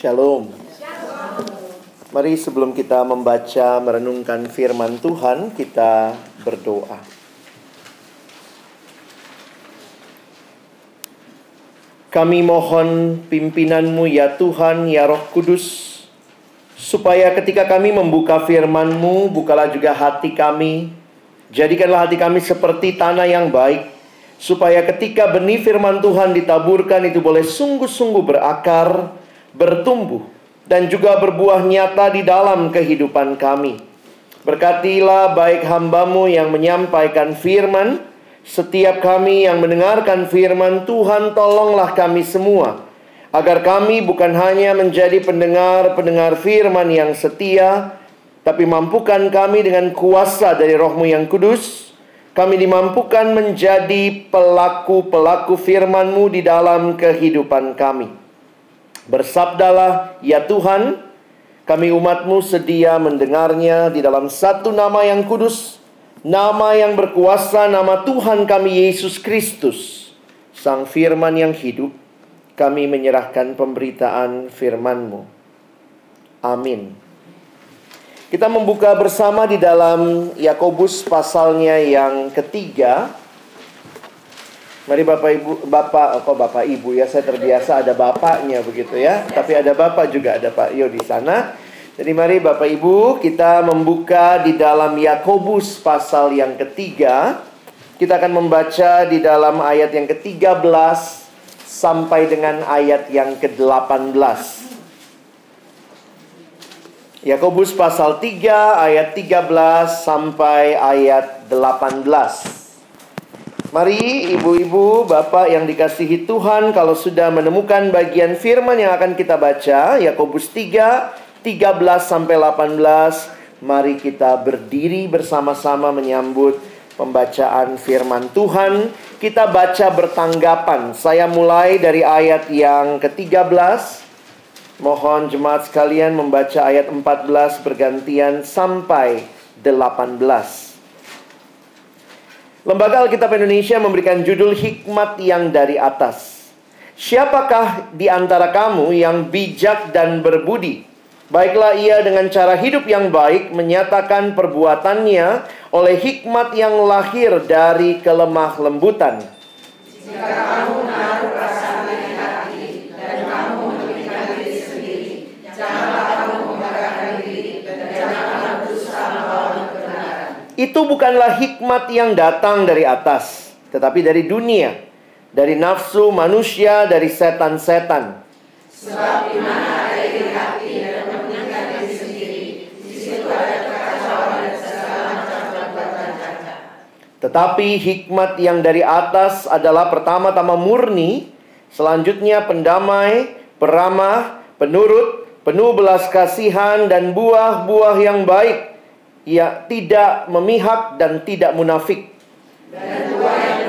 Shalom. Mari sebelum kita membaca merenungkan firman Tuhan kita berdoa. Kami mohon pimpinanmu ya Tuhan ya Roh Kudus Supaya ketika kami membuka firman-Mu Bukalah juga hati kami. Jadikanlah hati kami seperti tanah yang baik Supaya ketika benih firman Tuhan ditaburkan Itu boleh sungguh-sungguh berakar Bertumbuh Dan juga berbuah nyata di dalam kehidupan kami. Berkatilah baik hambamu yang menyampaikan firman. Setiap kami yang mendengarkan firman Tuhan tolonglah kami semua Agar kami bukan hanya menjadi pendengar-pendengar firman yang setia Tapi mampukan kami dengan kuasa dari rohmu yang kudus. Kami dimampukan menjadi pelaku-pelaku firman-Mu di dalam kehidupan kami Bersabdalah ya Tuhan Kami umatmu sedia mendengarnya di dalam satu nama yang kudus Nama yang berkuasa, nama Tuhan kami Yesus Kristus. Sang firman yang hidup Kami menyerahkan pemberitaan firman-Mu. Amin. Kita membuka bersama di dalam Yakobus pasalnya yang ketiga Mari Bapak Ibu, Bapak, kok Bapak Ibu ya, saya terbiasa ada bapaknya begitu ya. Tapi ada Bapak juga, ada Pak Yo di sana. Jadi mari Bapak Ibu, kita membuka di dalam Yakobus pasal yang ketiga. Kita akan membaca di dalam ayat yang ke-13 sampai dengan ayat yang ke-18. Yakobus pasal 3 ayat 13 sampai ayat 18. Mari ibu-ibu, bapak yang dikasihi Tuhan Kalau sudah menemukan bagian firman yang akan kita baca Yakobus 3, 13 sampai 18 Mari kita berdiri bersama-sama menyambut pembacaan firman Tuhan. Kita baca bertanggapan. Saya mulai dari ayat yang ke-13 Mohon jemaat sekalian membaca ayat 14 bergantian sampai Lembaga Alkitab Indonesia memberikan judul Hikmat yang dari atas. Siapakah di antara kamu yang bijak dan berbudi? Baiklah ia dengan cara hidup yang baik menyatakan perbuatannya oleh hikmat yang lahir dari kelemah lembutan. Jika kamu menaruh perasaan di hati dan kamu memberikan diri sendiri, janganlah kamu membanggakan diri dan janganlah berusaha melawan kebenaran. Itu bukanlah hikmat yang datang dari atas, tetapi dari dunia, dari nafsu manusia, dari setan-setan. Sebab di mana ada iri hati dan memenangkan diri sendiri, di situ ada kekacauan dan segala macam perbuatan cacat. Tetapi hikmat yang dari atas adalah pertama-tama murni, selanjutnya pendamai, peramah, penurut, penuh belas kasihan dan buah-buah yang baik, ia tidak memihak dan tidak munafik. Dan buah yang.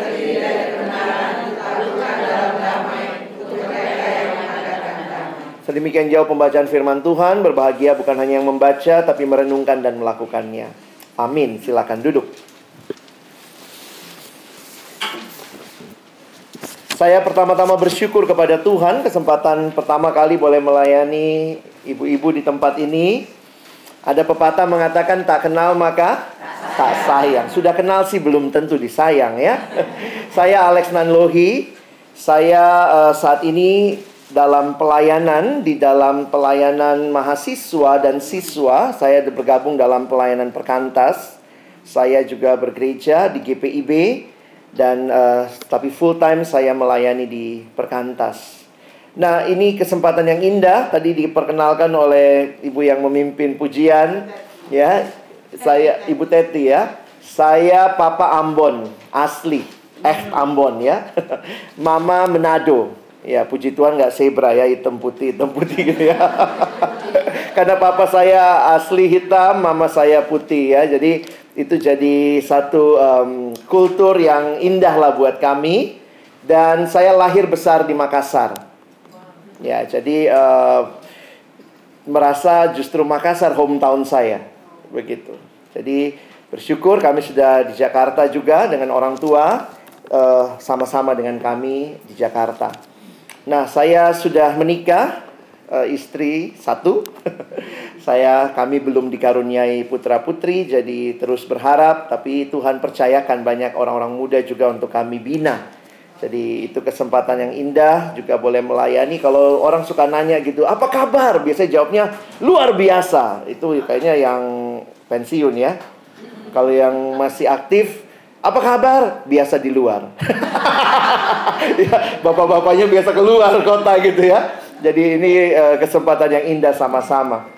Sedemikian jauh pembacaan firman Tuhan, berbahagia bukan hanya yang membaca tapi merenungkan dan melakukannya. Amin. Silakan duduk. Saya pertama-tama bersyukur kepada Tuhan kesempatan pertama kali boleh melayani ibu-ibu di tempat ini. Ada pepatah mengatakan tak kenal maka tak sayang. Sudah kenal sih belum tentu disayang ya. saya Alex Nanlohi. Saya uh, saat ini dalam pelayanan di dalam pelayanan mahasiswa dan siswa. Saya bergabung dalam pelayanan perkantas. Saya juga bergereja di GPIB dan uh, tapi full time saya melayani di perkantas. Nah, ini kesempatan yang indah tadi diperkenalkan oleh ibu yang memimpin pujian ya. Saya Ibu Teti ya. Saya Papa Ambon asli, eh Ambon ya. Mama Manado. Ya, puji Tuhan nggak zebra ya, hitam putih, hitam putih gitu ya. Karena papa saya asli hitam, mama saya putih ya. Jadi itu jadi satu um, kultur yang indah lah buat kami. Dan saya lahir besar di Makassar. Ya, jadi uh, merasa justru Makassar hometown saya, begitu. Jadi bersyukur kami sudah di Jakarta juga dengan orang tua uh, sama-sama dengan kami di Jakarta. Nah, saya sudah menikah, uh, istri satu. saya kami belum dikaruniai putra putri, jadi terus berharap. Tapi Tuhan percayakan banyak orang-orang muda juga untuk kami bina jadi itu kesempatan yang indah juga boleh melayani. Kalau orang suka nanya gitu, apa kabar? Biasanya jawabnya luar biasa. Itu kayaknya yang pensiun ya. Kalau yang masih aktif, apa kabar? Biasa di luar. ya, bapak-bapaknya biasa keluar kota gitu ya. Jadi ini uh, kesempatan yang indah sama-sama.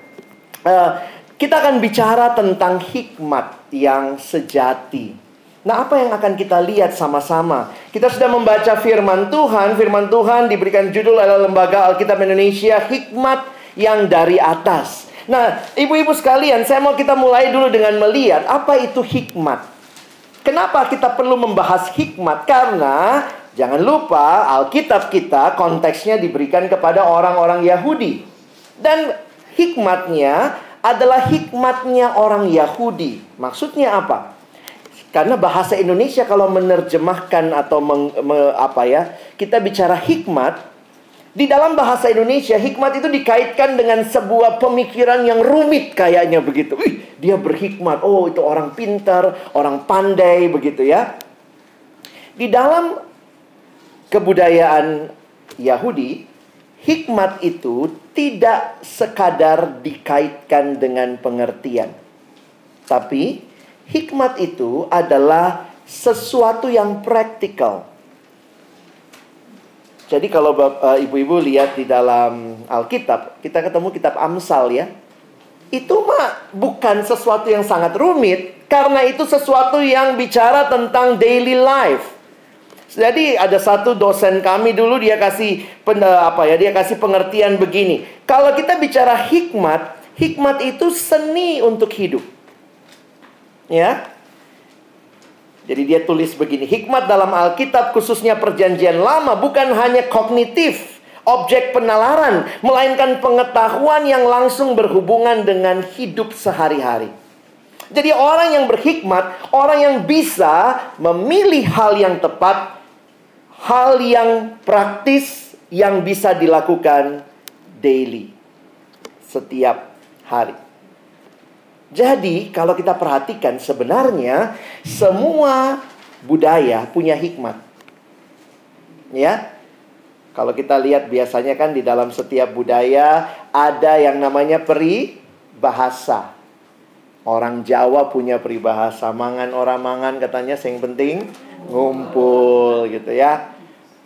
Uh, kita akan bicara tentang hikmat yang sejati. Nah, apa yang akan kita lihat sama-sama? Kita sudah membaca firman Tuhan. Firman Tuhan diberikan judul oleh Lembaga Alkitab Indonesia, Hikmat yang dari atas. Nah, ibu-ibu sekalian, saya mau kita mulai dulu dengan melihat apa itu hikmat. Kenapa kita perlu membahas hikmat? Karena jangan lupa Alkitab kita konteksnya diberikan kepada orang-orang Yahudi. Dan hikmatnya adalah hikmatnya orang Yahudi. Maksudnya apa? Karena bahasa Indonesia kalau menerjemahkan atau meng, me, apa ya, kita bicara hikmat, di dalam bahasa Indonesia hikmat itu dikaitkan dengan sebuah pemikiran yang rumit kayaknya begitu. Wih, dia berhikmat. Oh, itu orang pintar, orang pandai begitu ya. Di dalam kebudayaan Yahudi, hikmat itu tidak sekadar dikaitkan dengan pengertian. Tapi Hikmat itu adalah sesuatu yang praktikal. Jadi kalau eh, ibu-ibu lihat di dalam Alkitab, kita ketemu kitab Amsal ya. Itu mah bukan sesuatu yang sangat rumit, karena itu sesuatu yang bicara tentang daily life. Jadi ada satu dosen kami dulu dia kasih apa ya, dia kasih pengertian begini. Kalau kita bicara hikmat, hikmat itu seni untuk hidup. Ya. Jadi dia tulis begini, hikmat dalam Alkitab khususnya perjanjian lama bukan hanya kognitif, objek penalaran, melainkan pengetahuan yang langsung berhubungan dengan hidup sehari-hari. Jadi orang yang berhikmat, orang yang bisa memilih hal yang tepat, hal yang praktis yang bisa dilakukan daily. Setiap hari. Jadi, kalau kita perhatikan sebenarnya semua budaya punya hikmat. Ya. Kalau kita lihat biasanya kan di dalam setiap budaya ada yang namanya peribahasa. Orang Jawa punya peribahasa mangan orang mangan katanya yang penting ngumpul gitu ya.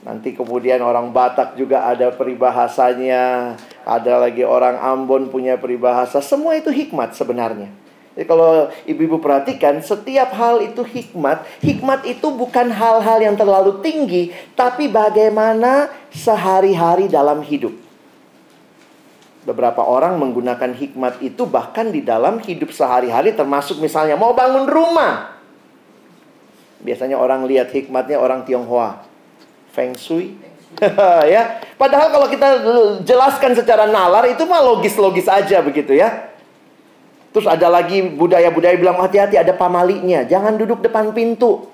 Nanti kemudian orang Batak juga ada peribahasanya. Ada lagi orang Ambon punya peribahasa. Semua itu hikmat sebenarnya. Jadi kalau ibu-ibu perhatikan, setiap hal itu hikmat. Hikmat itu bukan hal-hal yang terlalu tinggi, tapi bagaimana sehari-hari dalam hidup. Beberapa orang menggunakan hikmat itu bahkan di dalam hidup sehari-hari termasuk misalnya mau bangun rumah. Biasanya orang lihat hikmatnya orang Tionghoa. Feng Shui. ya. Padahal kalau kita jelaskan secara nalar itu mah logis-logis aja begitu ya. Terus ada lagi budaya-budaya bilang hati-hati ada pamalinya, jangan duduk depan pintu.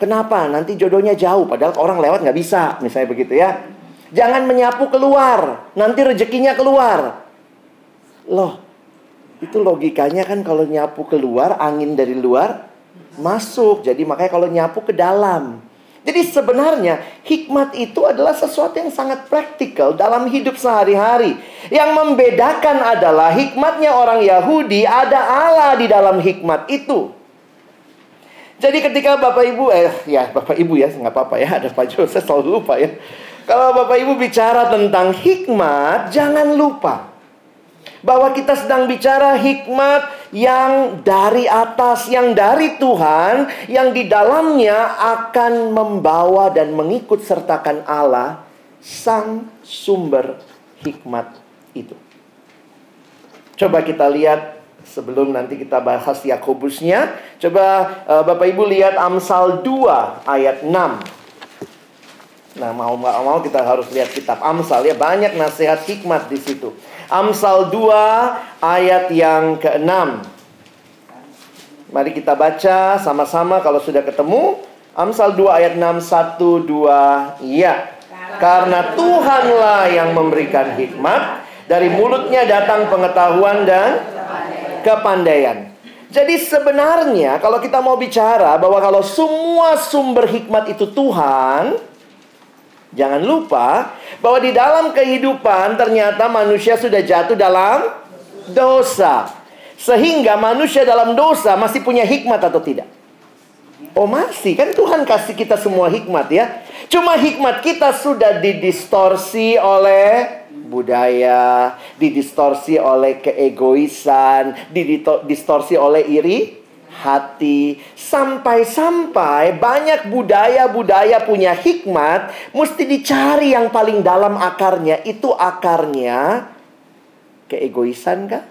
Kenapa? Nanti jodohnya jauh, padahal orang lewat nggak bisa, misalnya begitu ya. Jangan menyapu keluar, nanti rezekinya keluar. Loh, itu logikanya kan kalau nyapu keluar, angin dari luar masuk. Jadi makanya kalau nyapu ke dalam. Jadi sebenarnya hikmat itu adalah sesuatu yang sangat praktikal dalam hidup sehari-hari. Yang membedakan adalah hikmatnya orang Yahudi ada Allah di dalam hikmat itu. Jadi ketika Bapak Ibu, eh ya Bapak Ibu ya nggak apa-apa ya ada Pak Jo, saya selalu lupa ya. Kalau Bapak Ibu bicara tentang hikmat, jangan lupa bahwa kita sedang bicara hikmat yang dari atas, yang dari Tuhan, yang di dalamnya akan membawa dan mengikut sertakan Allah, sang sumber hikmat itu. Coba kita lihat sebelum nanti kita bahas Yakobusnya, coba uh, Bapak Ibu lihat Amsal 2 ayat 6. Nah, mau nggak mau kita harus lihat kitab Amsal ya, banyak nasihat hikmat di situ. Amsal 2 ayat yang ke-6. Mari kita baca sama-sama kalau sudah ketemu. Amsal 2 ayat 6 1 2 iya. Karena Tuhanlah yang memberikan hikmat, dari mulutnya datang pengetahuan dan kepandaian. Jadi sebenarnya kalau kita mau bicara bahwa kalau semua sumber hikmat itu Tuhan, Jangan lupa bahwa di dalam kehidupan ternyata manusia sudah jatuh dalam dosa. Sehingga manusia dalam dosa masih punya hikmat atau tidak? Oh masih, kan Tuhan kasih kita semua hikmat ya. Cuma hikmat kita sudah didistorsi oleh budaya, didistorsi oleh keegoisan, didistorsi oleh iri, hati sampai-sampai banyak budaya-budaya punya hikmat mesti dicari yang paling dalam akarnya itu akarnya keegoisan kah?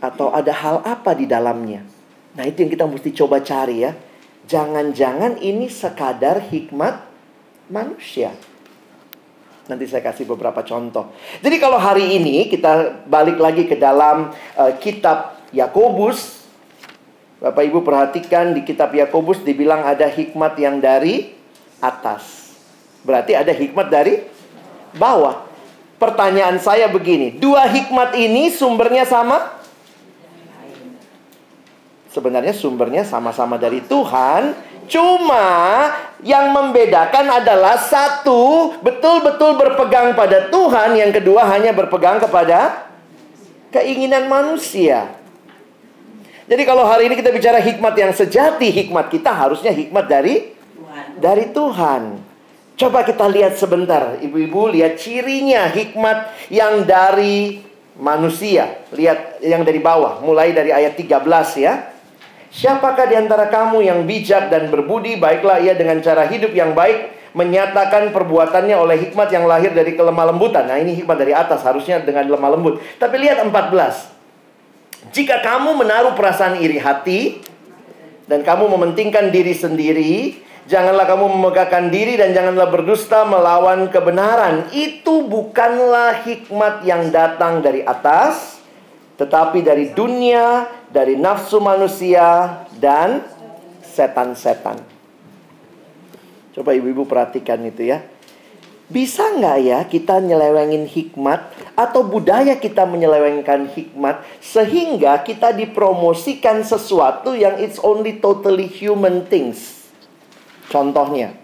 Atau ada hal apa di dalamnya? Nah, itu yang kita mesti coba cari ya. Jangan-jangan ini sekadar hikmat manusia. Nanti saya kasih beberapa contoh. Jadi kalau hari ini kita balik lagi ke dalam uh, kitab Yakobus Bapak Ibu perhatikan di kitab Yakobus dibilang ada hikmat yang dari atas. Berarti ada hikmat dari bawah. Pertanyaan saya begini, dua hikmat ini sumbernya sama? Sebenarnya sumbernya sama-sama dari Tuhan, cuma yang membedakan adalah satu betul-betul berpegang pada Tuhan, yang kedua hanya berpegang kepada keinginan manusia. Jadi kalau hari ini kita bicara hikmat yang sejati, hikmat kita harusnya hikmat dari Tuhan. dari Tuhan. Coba kita lihat sebentar, ibu-ibu lihat cirinya hikmat yang dari manusia. Lihat yang dari bawah, mulai dari ayat 13 ya. Siapakah di antara kamu yang bijak dan berbudi, baiklah ia dengan cara hidup yang baik, menyatakan perbuatannya oleh hikmat yang lahir dari kelemah lembutan. Nah ini hikmat dari atas, harusnya dengan lemah lembut. Tapi lihat 14. Jika kamu menaruh perasaan iri hati dan kamu mementingkan diri sendiri, janganlah kamu memegahkan diri dan janganlah berdusta melawan kebenaran. Itu bukanlah hikmat yang datang dari atas, tetapi dari dunia, dari nafsu manusia, dan setan-setan. Coba ibu-ibu perhatikan itu ya. Bisa nggak ya kita nyelewengin hikmat atau budaya kita menyelewengkan hikmat sehingga kita dipromosikan sesuatu yang it's only totally human things. Contohnya,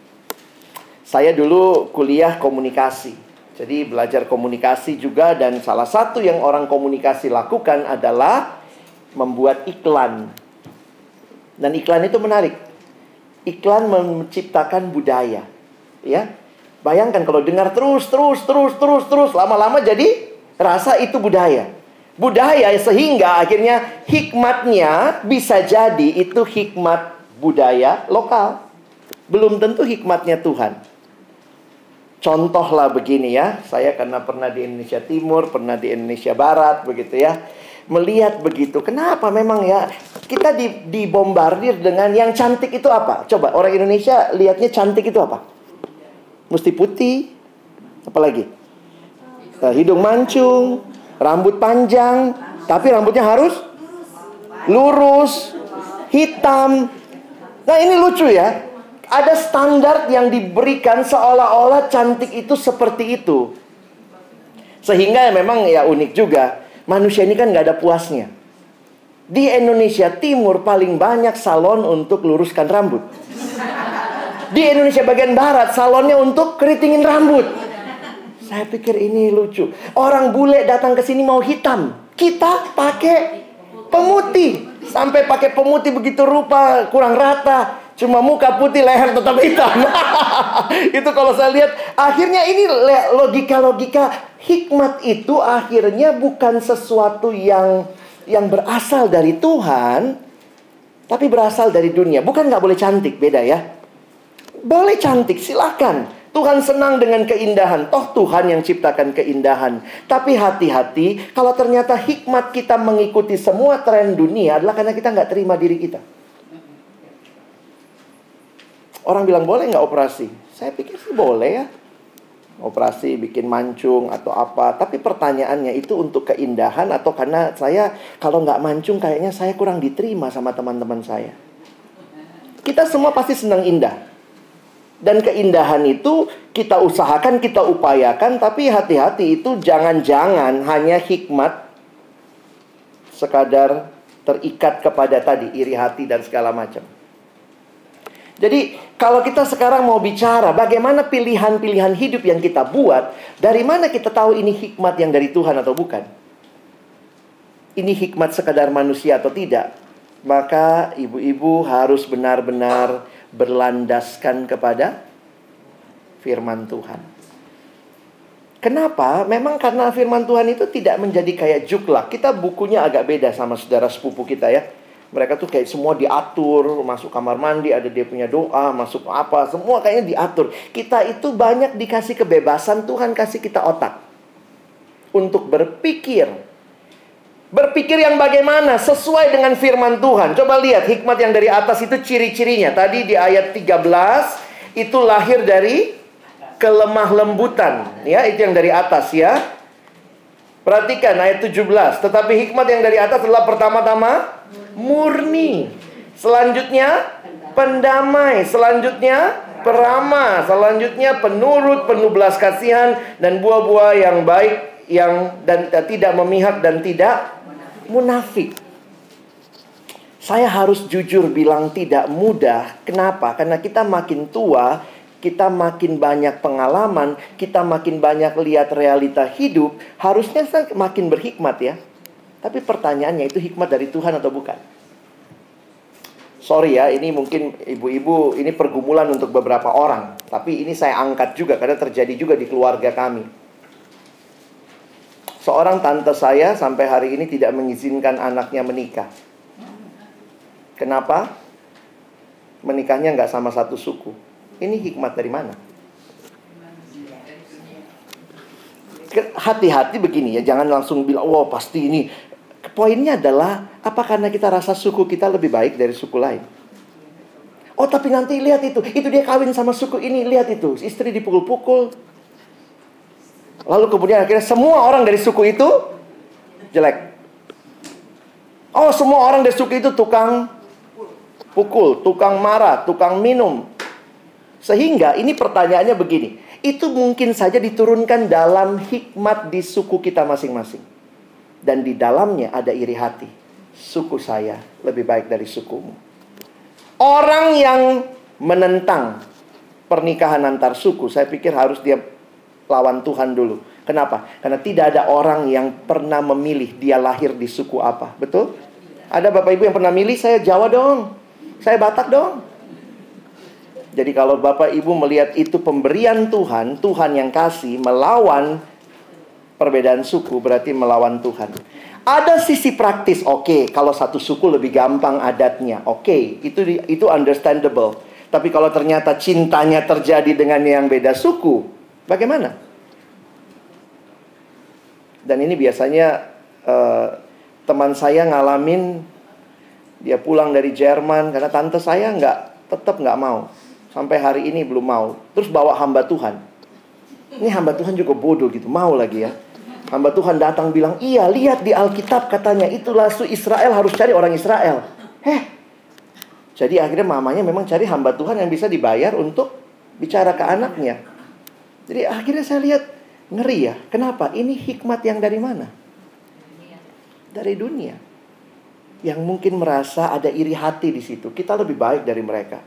saya dulu kuliah komunikasi. Jadi belajar komunikasi juga dan salah satu yang orang komunikasi lakukan adalah membuat iklan. Dan iklan itu menarik. Iklan menciptakan budaya. Ya. Bayangkan kalau dengar terus terus terus terus terus lama-lama jadi rasa itu budaya. Budaya sehingga akhirnya hikmatnya bisa jadi itu hikmat budaya lokal. Belum tentu hikmatnya Tuhan. Contohlah begini ya, saya karena pernah di Indonesia Timur, pernah di Indonesia Barat begitu ya. Melihat begitu, kenapa memang ya kita di, dibombardir dengan yang cantik itu apa? Coba orang Indonesia lihatnya cantik itu apa? Mesti putih, apalagi? Nah, hidung mancung, rambut panjang, tapi rambutnya harus lurus, hitam. Nah ini lucu ya, ada standar yang diberikan seolah-olah cantik itu seperti itu. Sehingga ya memang ya unik juga. Manusia ini kan nggak ada puasnya. Di Indonesia Timur paling banyak salon untuk luruskan rambut. Di Indonesia bagian Barat salonnya untuk keritingin rambut. Saya pikir ini lucu. Orang bule datang ke sini mau hitam. Kita pakai pemutih. Sampai pakai pemutih begitu rupa kurang rata. Cuma muka putih, leher tetap hitam. itu kalau saya lihat, akhirnya ini logika-logika hikmat itu akhirnya bukan sesuatu yang yang berasal dari Tuhan, tapi berasal dari dunia. Bukan nggak boleh cantik, beda ya. Boleh cantik, silakan. Tuhan senang dengan keindahan. Toh Tuhan yang ciptakan keindahan. Tapi hati-hati kalau ternyata hikmat kita mengikuti semua tren dunia adalah karena kita nggak terima diri kita. Orang bilang boleh nggak operasi? Saya pikir sih boleh ya. Operasi bikin mancung atau apa. Tapi pertanyaannya itu untuk keindahan atau karena saya kalau nggak mancung kayaknya saya kurang diterima sama teman-teman saya. Kita semua pasti senang indah. Dan keindahan itu kita usahakan, kita upayakan, tapi hati-hati itu jangan-jangan hanya hikmat sekadar terikat kepada tadi iri hati dan segala macam. Jadi kalau kita sekarang mau bicara bagaimana pilihan-pilihan hidup yang kita buat, dari mana kita tahu ini hikmat yang dari Tuhan atau bukan? Ini hikmat sekadar manusia atau tidak? Maka ibu-ibu harus benar-benar berlandaskan kepada firman Tuhan. Kenapa? Memang karena firman Tuhan itu tidak menjadi kayak juklak. Kita bukunya agak beda sama saudara sepupu kita ya mereka tuh kayak semua diatur, masuk kamar mandi ada dia punya doa, masuk apa, semua kayaknya diatur. Kita itu banyak dikasih kebebasan, Tuhan kasih kita otak untuk berpikir. Berpikir yang bagaimana sesuai dengan firman Tuhan. Coba lihat hikmat yang dari atas itu ciri-cirinya. Tadi di ayat 13 itu lahir dari kelemah lembutan, ya, itu yang dari atas ya. Perhatikan ayat 17. Tetapi hikmat yang dari atas adalah pertama-tama murni. Selanjutnya pendamai. Selanjutnya peramah. Selanjutnya penurut, penuh belas kasihan dan buah-buah yang baik yang dan tidak memihak dan tidak munafik. Saya harus jujur bilang tidak mudah. Kenapa? Karena kita makin tua, kita makin banyak pengalaman, kita makin banyak lihat realita hidup, harusnya makin berhikmat ya. Tapi pertanyaannya itu hikmat dari Tuhan atau bukan? Sorry ya, ini mungkin ibu-ibu ini pergumulan untuk beberapa orang. Tapi ini saya angkat juga karena terjadi juga di keluarga kami. Seorang tante saya sampai hari ini tidak mengizinkan anaknya menikah. Kenapa? Menikahnya nggak sama satu suku. Ini hikmat dari mana? Hati-hati begini ya, jangan langsung bilang, wow, pasti ini Poinnya adalah, apa karena kita rasa suku kita lebih baik dari suku lain? Oh tapi nanti lihat itu, itu dia kawin sama suku ini, lihat itu, istri dipukul-pukul. Lalu kemudian akhirnya semua orang dari suku itu jelek. Oh, semua orang dari suku itu tukang pukul, tukang marah, tukang minum. Sehingga ini pertanyaannya begini. Itu mungkin saja diturunkan dalam hikmat di suku kita masing-masing. Dan di dalamnya ada iri hati. Suku saya lebih baik dari sukumu. Orang yang menentang pernikahan antar suku, saya pikir harus dia lawan Tuhan dulu. Kenapa? Karena tidak ada orang yang pernah memilih dia lahir di suku apa. Betul? Ada Bapak Ibu yang pernah milih saya Jawa dong. Saya Batak dong. Jadi kalau Bapak Ibu melihat itu pemberian Tuhan, Tuhan yang kasih melawan perbedaan suku berarti melawan Tuhan. Ada sisi praktis, oke, okay, kalau satu suku lebih gampang adatnya, oke, okay, itu itu understandable. Tapi kalau ternyata cintanya terjadi dengan yang beda suku, bagaimana? Dan ini biasanya uh, teman saya ngalamin dia pulang dari Jerman karena tante saya nggak tetap nggak mau sampai hari ini belum mau. Terus bawa hamba Tuhan. Ini hamba Tuhan juga bodoh gitu, mau lagi ya. Hamba Tuhan datang bilang, iya lihat di Alkitab katanya itulah su Israel harus cari orang Israel. Heh. Jadi akhirnya mamanya memang cari hamba Tuhan yang bisa dibayar untuk bicara ke anaknya. Jadi akhirnya saya lihat ngeri ya. Kenapa? Ini hikmat yang dari mana? Dari dunia. Yang mungkin merasa ada iri hati di situ. Kita lebih baik dari mereka.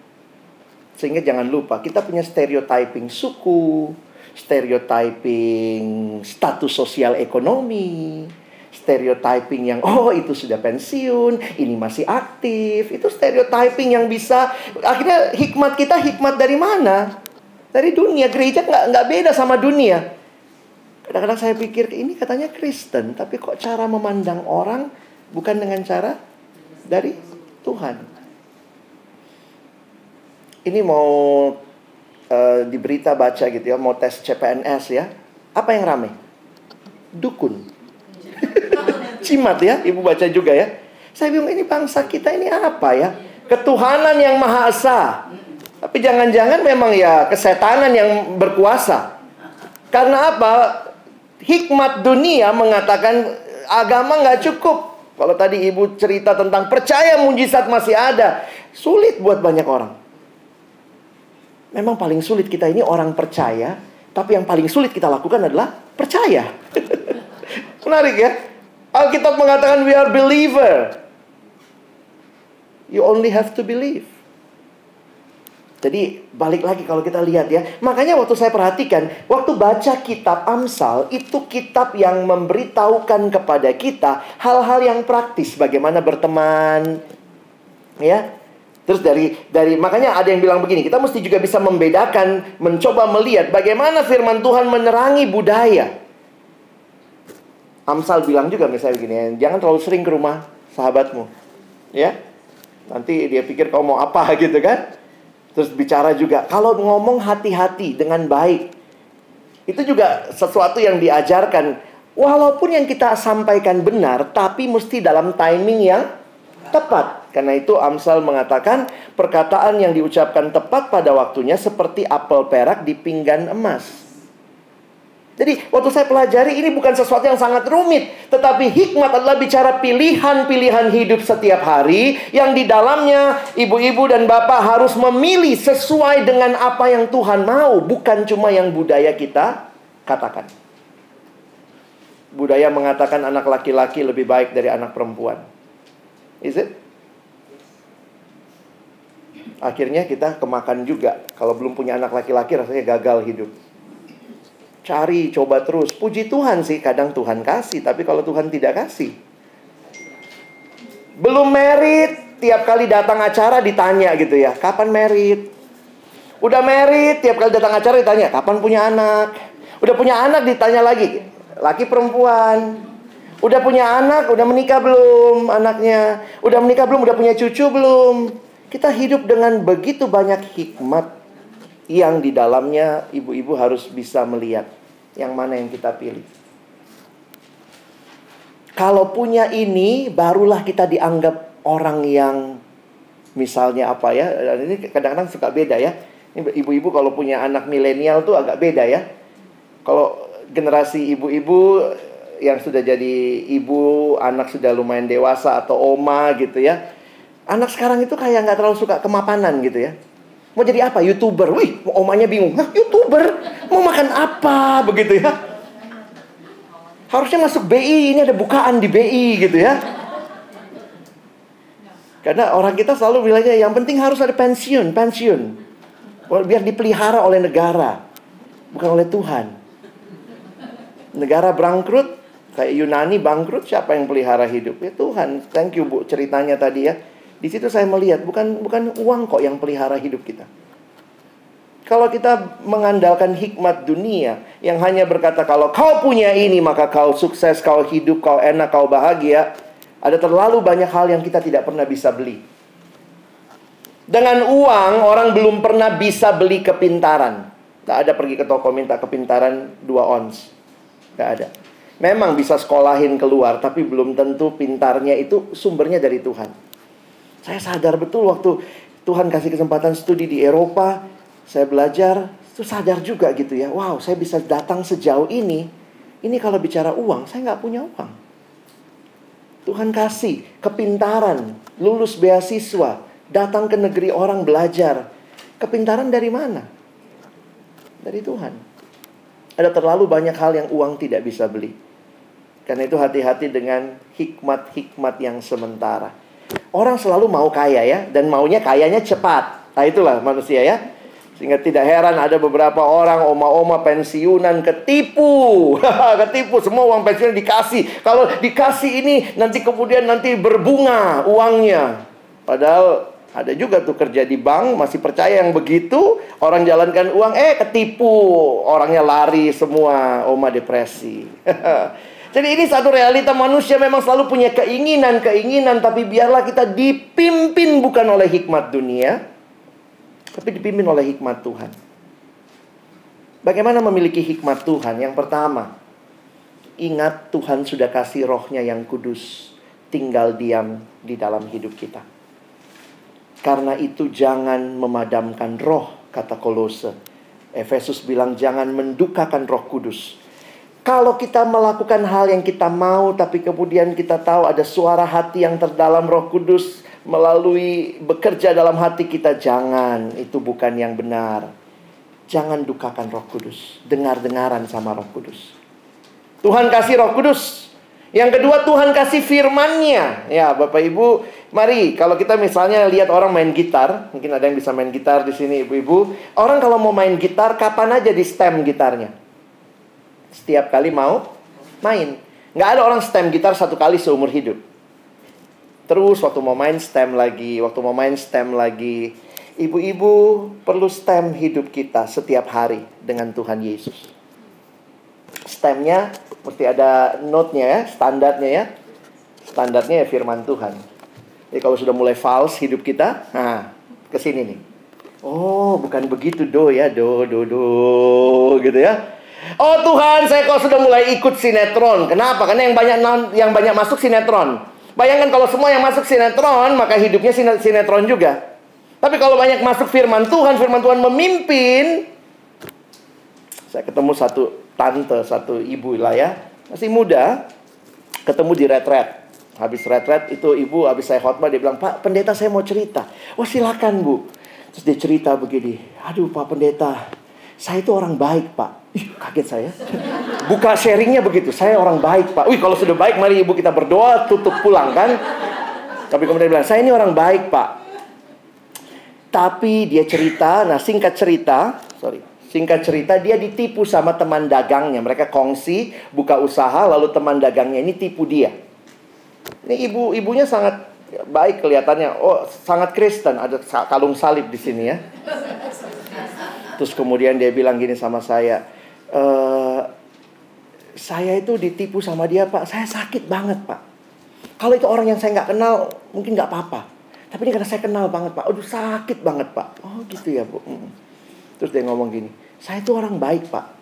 Sehingga jangan lupa kita punya stereotyping suku, stereotyping status sosial ekonomi, stereotyping yang oh itu sudah pensiun, ini masih aktif, itu stereotyping yang bisa akhirnya hikmat kita hikmat dari mana? Dari dunia gereja nggak nggak beda sama dunia. Kadang-kadang saya pikir ini katanya Kristen, tapi kok cara memandang orang bukan dengan cara dari Tuhan. Ini mau uh, di berita baca gitu ya, mau tes CPNS ya. Apa yang rame? Dukun. Cimat ya, ibu baca juga ya. Saya bingung ini bangsa kita ini apa ya? Ketuhanan yang Maha Esa. Tapi jangan-jangan memang ya kesetanan yang berkuasa. Karena apa? Hikmat dunia mengatakan agama nggak cukup. Kalau tadi ibu cerita tentang percaya mujizat masih ada, sulit buat banyak orang. Memang paling sulit kita ini orang percaya, tapi yang paling sulit kita lakukan adalah percaya. Menarik ya? Alkitab mengatakan we are believer. You only have to believe. Jadi balik lagi kalau kita lihat ya. Makanya waktu saya perhatikan, waktu baca kitab Amsal, itu kitab yang memberitahukan kepada kita hal-hal yang praktis bagaimana berteman. Ya, Terus dari dari makanya ada yang bilang begini, kita mesti juga bisa membedakan, mencoba melihat bagaimana firman Tuhan menerangi budaya. Amsal bilang juga misalnya begini, jangan terlalu sering ke rumah sahabatmu. Ya. Nanti dia pikir kau mau apa gitu kan? Terus bicara juga, kalau ngomong hati-hati dengan baik. Itu juga sesuatu yang diajarkan. Walaupun yang kita sampaikan benar, tapi mesti dalam timing yang tepat. Karena itu Amsal mengatakan perkataan yang diucapkan tepat pada waktunya seperti apel perak di pinggan emas. Jadi waktu saya pelajari ini bukan sesuatu yang sangat rumit, tetapi hikmat adalah bicara pilihan-pilihan hidup setiap hari yang di dalamnya ibu-ibu dan bapak harus memilih sesuai dengan apa yang Tuhan mau, bukan cuma yang budaya kita katakan. Budaya mengatakan anak laki-laki lebih baik dari anak perempuan. Is it? Akhirnya kita kemakan juga. Kalau belum punya anak laki-laki rasanya gagal hidup. Cari, coba terus. Puji Tuhan sih, kadang Tuhan kasih. Tapi kalau Tuhan tidak kasih. Belum merit, tiap kali datang acara ditanya gitu ya. Kapan merit? Udah merit, tiap kali datang acara ditanya. Kapan punya anak? Udah punya anak ditanya lagi. Laki perempuan. Udah punya anak, udah menikah belum anaknya? Udah menikah belum? Udah punya cucu belum? Kita hidup dengan begitu banyak hikmat yang di dalamnya ibu-ibu harus bisa melihat yang mana yang kita pilih. Kalau punya ini, barulah kita dianggap orang yang misalnya apa ya? Ini kadang-kadang suka beda ya. Ibu-ibu kalau punya anak milenial tuh agak beda ya. Kalau generasi ibu-ibu yang sudah jadi ibu, anak sudah lumayan dewasa atau oma gitu ya. Anak sekarang itu kayak nggak terlalu suka kemapanan gitu ya. Mau jadi apa? Youtuber. Wih, omanya bingung. Nah, youtuber mau makan apa begitu ya? Harusnya masuk BI, ini ada bukaan di BI gitu ya. Karena orang kita selalu bilangnya yang penting harus ada pensiun, pensiun. Biar dipelihara oleh negara, bukan oleh Tuhan. Negara bangkrut, kayak Yunani bangkrut, siapa yang pelihara hidup? Ya Tuhan. Thank you Bu ceritanya tadi ya. Di situ saya melihat bukan bukan uang kok yang pelihara hidup kita. Kalau kita mengandalkan hikmat dunia yang hanya berkata kalau kau punya ini maka kau sukses, kau hidup, kau enak, kau bahagia, ada terlalu banyak hal yang kita tidak pernah bisa beli. Dengan uang orang belum pernah bisa beli kepintaran. Tak ada pergi ke toko minta kepintaran dua ons. Gak ada. Memang bisa sekolahin keluar, tapi belum tentu pintarnya itu sumbernya dari Tuhan. Saya sadar betul waktu Tuhan kasih kesempatan studi di Eropa, saya belajar, itu sadar juga gitu ya. Wow, saya bisa datang sejauh ini. Ini kalau bicara uang, saya nggak punya uang. Tuhan kasih kepintaran, lulus beasiswa, datang ke negeri orang belajar. Kepintaran dari mana? Dari Tuhan. Ada terlalu banyak hal yang uang tidak bisa beli. Karena itu hati-hati dengan hikmat-hikmat yang sementara. Orang selalu mau kaya ya, dan maunya kayanya cepat. Nah itulah manusia ya. Sehingga tidak heran ada beberapa orang oma-oma pensiunan ketipu. ketipu semua uang pensiunan dikasih. Kalau dikasih ini nanti kemudian nanti berbunga uangnya. Padahal ada juga tuh kerja di bank masih percaya yang begitu, orang jalankan uang eh ketipu, orangnya lari semua, oma depresi. Jadi ini satu realita manusia memang selalu punya keinginan-keinginan tapi biarlah kita dipimpin bukan oleh hikmat dunia, tapi dipimpin oleh hikmat Tuhan. Bagaimana memiliki hikmat Tuhan? Yang pertama, ingat Tuhan sudah kasih rohnya yang kudus tinggal diam di dalam hidup kita. Karena itu jangan memadamkan roh, kata Kolose. Efesus bilang jangan mendukakan roh kudus. Kalau kita melakukan hal yang kita mau, tapi kemudian kita tahu ada suara hati yang terdalam roh kudus, melalui bekerja dalam hati kita jangan itu bukan yang benar. Jangan dukakan Roh Kudus. Dengar-dengaran sama Roh Kudus. Tuhan kasih Roh Kudus. Yang kedua Tuhan kasih firman-Nya. Ya, Bapak Ibu, mari kalau kita misalnya lihat orang main gitar, mungkin ada yang bisa main gitar di sini Ibu-ibu. Orang kalau mau main gitar kapan aja di stem gitarnya? Setiap kali mau main. Nggak ada orang stem gitar satu kali seumur hidup. Terus waktu mau main stem lagi, waktu mau main stem lagi. Ibu-ibu perlu stem hidup kita setiap hari dengan Tuhan Yesus. Stemnya mesti ada note-nya ya, standarnya ya. Standarnya ya firman Tuhan. Jadi kalau sudah mulai false hidup kita, nah ke sini nih. Oh, bukan begitu do ya, do do do gitu ya. Oh Tuhan, saya kok sudah mulai ikut sinetron. Kenapa? Karena yang banyak yang banyak masuk sinetron. Bayangkan kalau semua yang masuk sinetron, maka hidupnya sinetron juga. Tapi kalau banyak masuk firman Tuhan, firman Tuhan memimpin. Saya ketemu satu tante, satu ibu lah ya. Masih muda. Ketemu di retret. Habis retret itu ibu, habis saya khotbah, dia bilang, Pak pendeta saya mau cerita. Oh silakan bu. Terus dia cerita begini. Aduh Pak pendeta, saya itu orang baik Pak. Ih, kaget saya. Buka sharingnya begitu. Saya orang baik, Pak. Wih, kalau sudah baik, mari ibu kita berdoa, tutup pulang kan. Tapi kemudian bilang, saya ini orang baik, Pak. Tapi dia cerita, nah singkat cerita, sorry, singkat cerita dia ditipu sama teman dagangnya. Mereka kongsi, buka usaha, lalu teman dagangnya ini tipu dia. Ini ibu ibunya sangat baik kelihatannya. Oh, sangat Kristen. Ada kalung salib di sini ya. Terus kemudian dia bilang gini sama saya, e, saya itu ditipu sama dia pak, saya sakit banget pak. Kalau itu orang yang saya nggak kenal, mungkin nggak apa-apa. Tapi ini karena saya kenal banget pak, aduh sakit banget pak. Oh gitu ya bu. Terus dia ngomong gini, saya itu orang baik pak.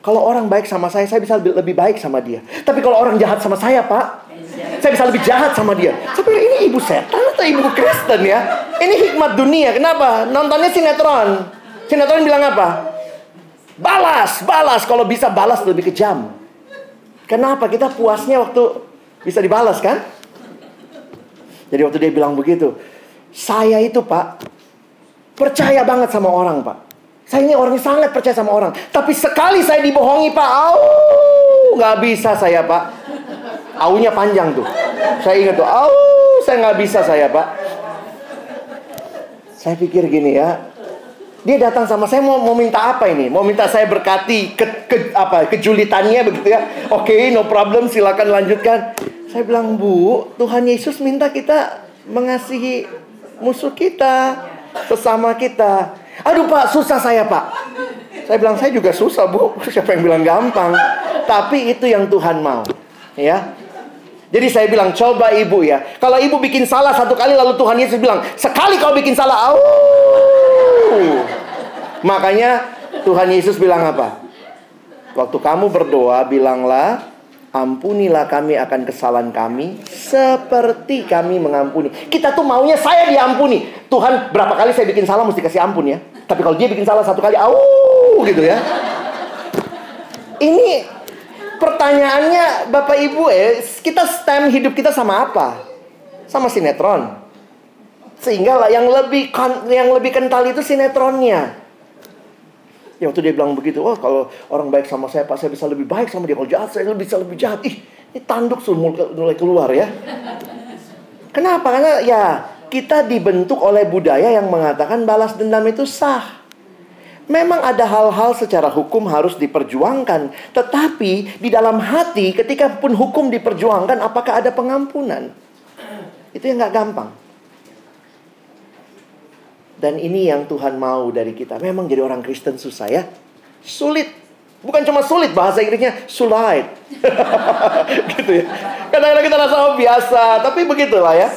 Kalau orang baik sama saya, saya bisa lebih, lebih baik sama dia. Tapi kalau orang jahat sama saya pak, saya bisa lebih jahat sama dia. Tapi ini ibu setan atau ibu Kristen ya? Ini hikmat dunia. Kenapa? Nontonnya sinetron. Sinetron bilang apa? Balas, balas. Kalau bisa balas lebih kejam. Kenapa? Kita puasnya waktu bisa dibalas kan? Jadi waktu dia bilang begitu, saya itu pak percaya banget sama orang pak. Saya ini orangnya sangat percaya sama orang. Tapi sekali saya dibohongi pak, au nggak bisa saya pak. Aunya panjang tuh. Saya ingat tuh, au saya nggak bisa saya pak. Saya pikir gini ya, dia datang sama saya mau mau minta apa ini? Mau minta saya berkati ke, ke apa kejulitannya begitu ya? Oke, okay, no problem, silakan lanjutkan. Saya bilang, "Bu, Tuhan Yesus minta kita mengasihi musuh kita, sesama kita." Aduh, Pak, susah saya, Pak. Saya bilang, "Saya juga susah, Bu. Siapa yang bilang gampang?" Tapi itu yang Tuhan mau. Ya. Jadi saya bilang, coba ibu ya. Kalau ibu bikin salah satu kali lalu Tuhan Yesus bilang, sekali kau bikin salah, au. Makanya Tuhan Yesus bilang apa? Waktu kamu berdoa, bilanglah, ampunilah kami akan kesalahan kami seperti kami mengampuni. Kita tuh maunya saya diampuni. Tuhan berapa kali saya bikin salah mesti kasih ampun ya. Tapi kalau dia bikin salah satu kali, au gitu ya. Ini pertanyaannya Bapak Ibu eh kita stem hidup kita sama apa? Sama sinetron. Sehingga lah yang lebih yang lebih kental itu sinetronnya. Ya waktu dia bilang begitu, oh kalau orang baik sama saya, Pak, saya bisa lebih baik sama dia. Kalau jahat, saya bisa lebih jahat. Ih, ini tanduk sudah mulai keluar ya. Kenapa? Karena ya kita dibentuk oleh budaya yang mengatakan balas dendam itu sah. Memang ada hal-hal secara hukum harus diperjuangkan. Tetapi di dalam hati ketika pun hukum diperjuangkan apakah ada pengampunan? Itu yang gak gampang. Dan ini yang Tuhan mau dari kita. Memang jadi orang Kristen susah ya. Sulit. Bukan cuma sulit, bahasa Inggrisnya sulit. gitu ya. Kadang-kadang kita rasa oh, biasa, tapi begitulah ya.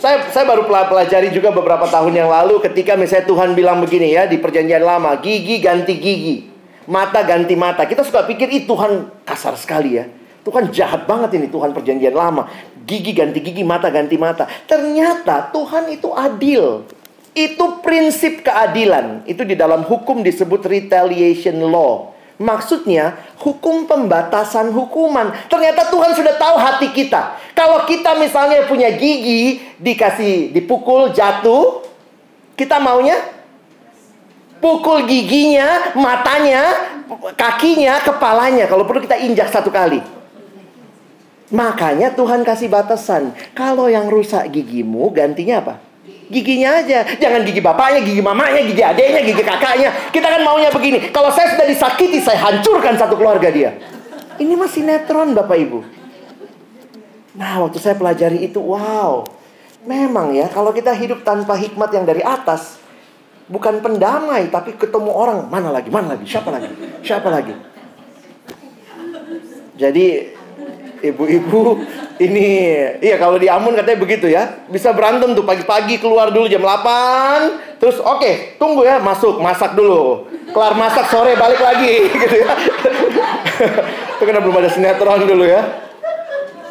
Saya saya baru pelajari juga beberapa tahun yang lalu ketika misalnya Tuhan bilang begini ya di perjanjian lama, gigi ganti gigi, mata ganti mata. Kita suka pikir itu Tuhan kasar sekali ya. Tuhan jahat banget ini Tuhan perjanjian lama. Gigi ganti gigi, mata ganti mata. Ternyata Tuhan itu adil. Itu prinsip keadilan. Itu di dalam hukum disebut retaliation law. Maksudnya hukum pembatasan hukuman. Ternyata Tuhan sudah tahu hati kita. Kalau kita misalnya punya gigi dikasih dipukul jatuh, kita maunya pukul giginya, matanya, kakinya, kepalanya. Kalau perlu kita injak satu kali. Makanya Tuhan kasih batasan. Kalau yang rusak gigimu gantinya apa? Giginya aja. Jangan gigi bapaknya, gigi mamanya, gigi adeknya, gigi kakaknya. Kita kan maunya begini. Kalau saya sudah disakiti, saya hancurkan satu keluarga dia. Ini masih netron Bapak Ibu. Nah, waktu saya pelajari itu, wow. Memang ya, kalau kita hidup tanpa hikmat yang dari atas, bukan pendamai, tapi ketemu orang, mana lagi, mana lagi, siapa lagi, siapa lagi. Jadi ibu-ibu ini iya kalau di Amun katanya begitu ya bisa berantem tuh pagi-pagi keluar dulu jam 8 terus oke okay, tunggu ya masuk masak dulu kelar masak sore balik lagi gitu ya itu karena belum ada sinetron dulu ya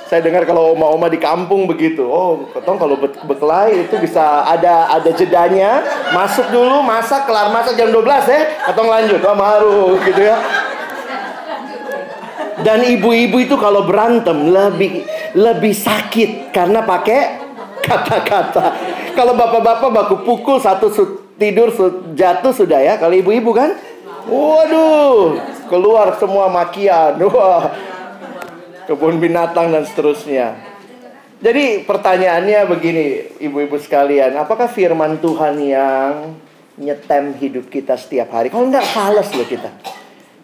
saya dengar kalau oma-oma di kampung begitu. Oh, ketong kalau berkelahi itu bisa ada ada jedanya. Masuk dulu, masak, kelar masak jam 12 ya. Ketong lanjut. Oh, maru gitu ya. Dan ibu-ibu itu kalau berantem lebih lebih sakit karena pakai kata-kata. Kalau bapak-bapak baku pukul satu tidur jatuh sudah ya. Kalau ibu-ibu kan, waduh, keluar semua makian. Wah, kebun binatang dan seterusnya. Jadi pertanyaannya begini, ibu-ibu sekalian, apakah firman Tuhan yang nyetem hidup kita setiap hari? Kalau enggak, fales loh kita.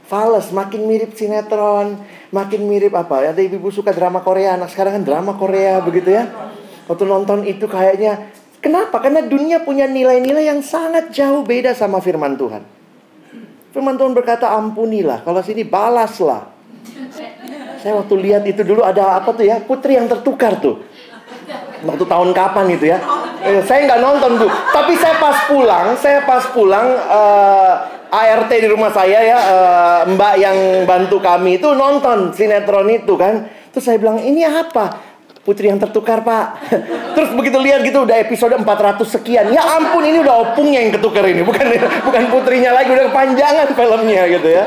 Fales, makin mirip sinetron, makin mirip apa? Ada ibu-ibu suka drama Korea, anak sekarang kan drama Korea begitu ya. Waktu nonton itu kayaknya, kenapa? Karena dunia punya nilai-nilai yang sangat jauh beda sama firman Tuhan. Firman Tuhan berkata, ampunilah. Kalau sini balaslah. Saya waktu lihat itu dulu ada apa tuh ya? Putri yang tertukar tuh. Waktu tahun kapan itu ya? Eh, saya nggak nonton tuh. Tapi saya pas pulang, saya pas pulang uh, ART di rumah saya ya uh, Mbak yang bantu kami itu nonton sinetron itu kan. Terus saya bilang ini apa? Putri yang tertukar pak Terus begitu lihat gitu udah episode 400 sekian Ya ampun ini udah opungnya yang ketukar ini Bukan bukan putrinya lagi Udah kepanjangan filmnya gitu ya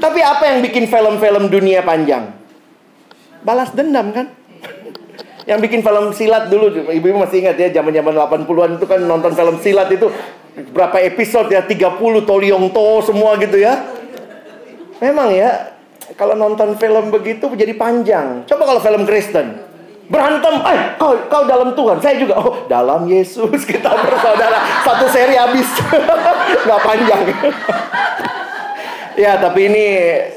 Tapi apa yang bikin film-film dunia panjang? Balas dendam kan? Yang bikin film silat dulu, ibu-ibu masih ingat ya, zaman-zaman 80-an itu kan nonton film silat itu berapa episode ya, 30 Toliongto semua gitu ya. Memang ya, kalau nonton film begitu jadi panjang. Coba kalau film Kristen, berantem, eh kau kau dalam Tuhan, saya juga, oh dalam Yesus kita bersaudara. Satu seri habis, nggak panjang. ya, tapi ini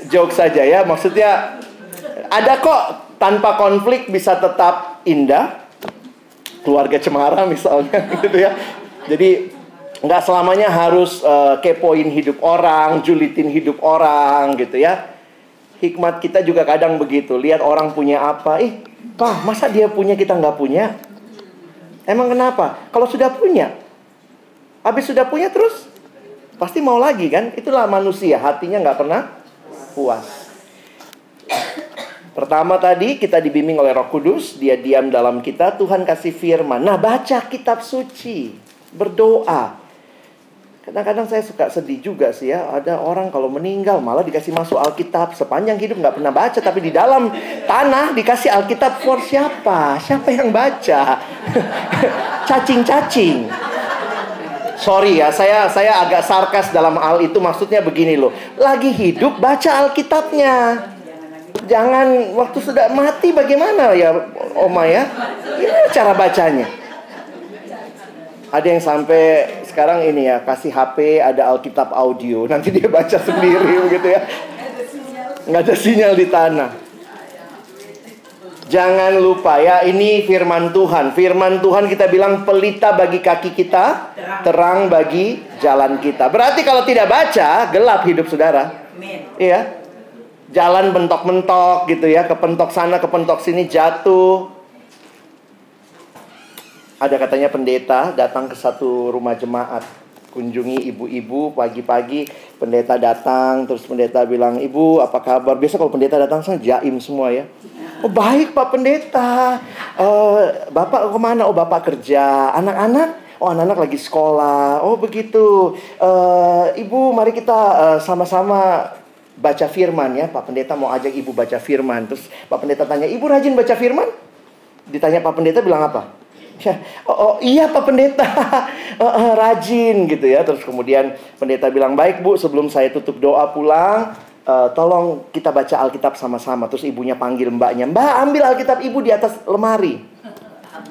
joke saja ya, maksudnya ada kok tanpa konflik bisa tetap indah. Keluarga cemara misalnya gitu ya. Jadi nggak selamanya harus uh, kepoin hidup orang, julitin hidup orang gitu ya. Hikmat kita juga kadang begitu. Lihat orang punya apa, ih, pak masa dia punya kita nggak punya? Emang kenapa? Kalau sudah punya, habis sudah punya terus pasti mau lagi kan? Itulah manusia, hatinya nggak pernah puas. Pertama tadi kita dibimbing oleh Roh Kudus, dia diam dalam kita, Tuhan kasih firman. Nah, baca kitab suci, berdoa. Kadang-kadang saya suka sedih juga sih ya, ada orang kalau meninggal malah dikasih masuk Alkitab sepanjang hidup nggak pernah baca, tapi di dalam tanah dikasih Alkitab for siapa? Siapa yang baca? Cacing-cacing. Sorry ya, saya saya agak sarkas dalam hal itu maksudnya begini loh. Lagi hidup baca Alkitabnya jangan waktu sudah mati bagaimana ya Oma ya? Ini cara bacanya. Ada yang sampai sekarang ini ya kasih HP ada Alkitab audio nanti dia baca sendiri begitu ya. Nggak ada sinyal di tanah. Jangan lupa ya ini firman Tuhan. Firman Tuhan kita bilang pelita bagi kaki kita, terang bagi jalan kita. Berarti kalau tidak baca gelap hidup saudara. Iya jalan mentok-mentok gitu ya, kepentok sana, kepentok sini jatuh. Ada katanya pendeta datang ke satu rumah jemaat, kunjungi ibu-ibu pagi-pagi, pendeta datang, terus pendeta bilang, "Ibu, apa kabar?" Biasa kalau pendeta datang sana jaim semua ya. Oh baik Pak Pendeta. Uh, Bapak ke mana? Oh Bapak kerja. Anak-anak? Oh anak-anak lagi sekolah. Oh begitu. Uh, Ibu mari kita uh, sama-sama baca firman ya. Pak Pendeta mau ajak ibu baca firman. Terus Pak Pendeta tanya, ibu rajin baca firman? Ditanya Pak Pendeta bilang apa? Ya, oh, oh iya Pak Pendeta, uh, uh, rajin gitu ya. Terus kemudian pendeta bilang, baik Bu, sebelum saya tutup doa pulang, uh, tolong kita baca Alkitab sama-sama. Terus ibunya panggil mbaknya, Mbak ambil Alkitab ibu di atas lemari.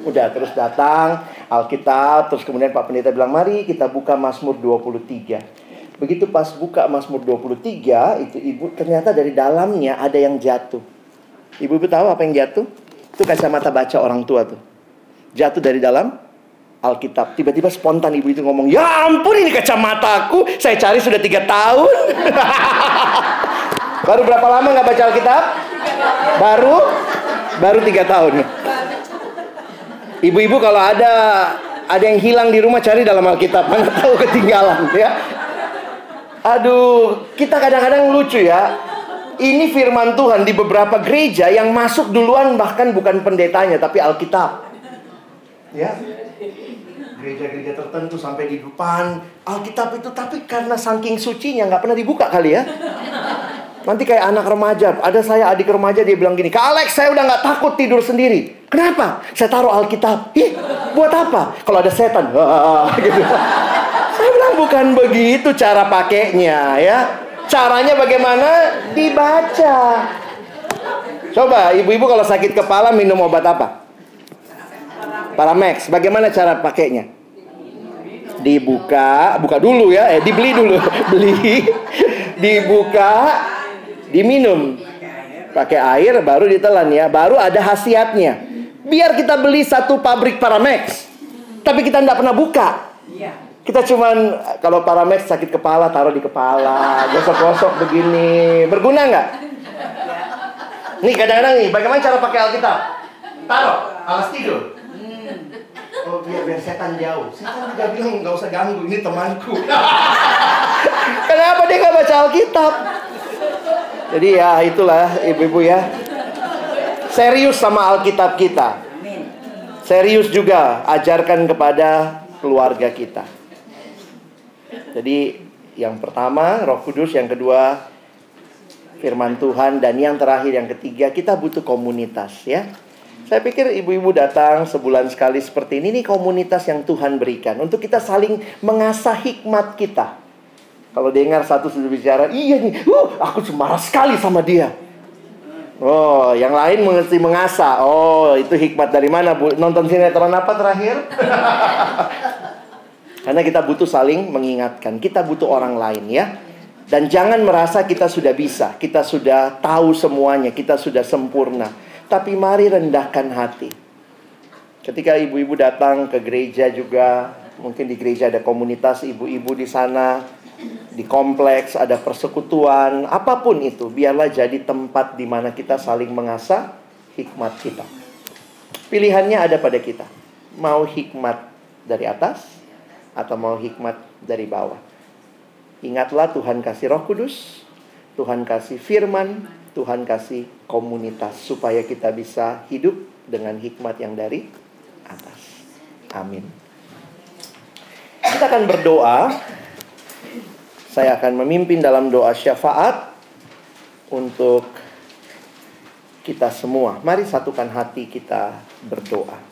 Udah terus datang Alkitab, terus kemudian Pak Pendeta bilang, mari kita buka Mazmur 23. Begitu pas buka Mazmur 23, itu ibu ternyata dari dalamnya ada yang jatuh. Ibu-ibu tahu apa yang jatuh? Itu kacamata baca orang tua tuh. Jatuh dari dalam Alkitab. Tiba-tiba spontan ibu itu ngomong, ya ampun ini kacamataku, saya cari sudah tiga tahun. baru berapa lama nggak baca Alkitab? Baru, baru tiga tahun. Ibu-ibu kalau ada ada yang hilang di rumah cari dalam Alkitab, mana tahu ketinggalan ya. Aduh, kita kadang-kadang lucu ya. Ini firman Tuhan di beberapa gereja yang masuk duluan bahkan bukan pendetanya tapi Alkitab. Ya. Gereja-gereja tertentu sampai di depan Alkitab itu tapi karena saking sucinya nggak pernah dibuka kali ya. Nanti kayak anak remaja, ada saya adik remaja dia bilang gini, Kak Alex saya udah nggak takut tidur sendiri. Kenapa? Saya taruh Alkitab. Ih, buat apa? Kalau ada setan, gitu. Saya bilang bukan begitu cara pakainya ya. Caranya bagaimana? Dibaca. Coba ibu-ibu kalau sakit kepala minum obat apa? Paramex. Bagaimana cara pakainya? Dibuka, buka dulu ya, eh dibeli dulu, beli, dibuka, diminum, pakai air baru ditelan ya, baru ada khasiatnya. Biar kita beli satu pabrik Paramex, tapi kita tidak pernah buka. Kita cuman kalau Paramex sakit kepala taruh di kepala, gosok-gosok begini, berguna nggak? Nih kadang-kadang nih, bagaimana cara pakai Alkitab? Taruh alas tidur. Oh biar biar setan jauh. Setan juga bilang nggak usah ganggu, ini temanku. Kenapa dia nggak baca Alkitab? Jadi ya itulah ibu-ibu ya. Serius sama Alkitab kita. Serius juga ajarkan kepada keluarga kita. Jadi yang pertama Roh Kudus, yang kedua firman Tuhan dan yang terakhir yang ketiga kita butuh komunitas ya. Saya pikir ibu-ibu datang sebulan sekali seperti ini ini komunitas yang Tuhan berikan untuk kita saling mengasah hikmat kita. Kalau dengar satu sudah bicara, iya nih, uh, aku marah sekali sama dia. Oh, yang lain mengerti mengasah. Oh, itu hikmat dari mana, Bu? Nonton sinetron apa terakhir? Karena kita butuh saling mengingatkan. Kita butuh orang lain ya. Dan jangan merasa kita sudah bisa, kita sudah tahu semuanya, kita sudah sempurna. Tapi mari rendahkan hati. Ketika ibu-ibu datang ke gereja juga, mungkin di gereja ada komunitas ibu-ibu di sana, di kompleks, ada persekutuan, apa pun itu, biarlah jadi tempat di mana kita saling mengasah hikmat kita. Pilihannya ada pada kita. Mau hikmat dari atas atau mau hikmat dari bawah. Ingatlah Tuhan kasih Roh Kudus, Tuhan kasih firman, Tuhan kasih komunitas supaya kita bisa hidup dengan hikmat yang dari atas. Amin. Kita akan berdoa saya akan memimpin dalam doa syafaat untuk kita semua. Mari satukan hati kita berdoa.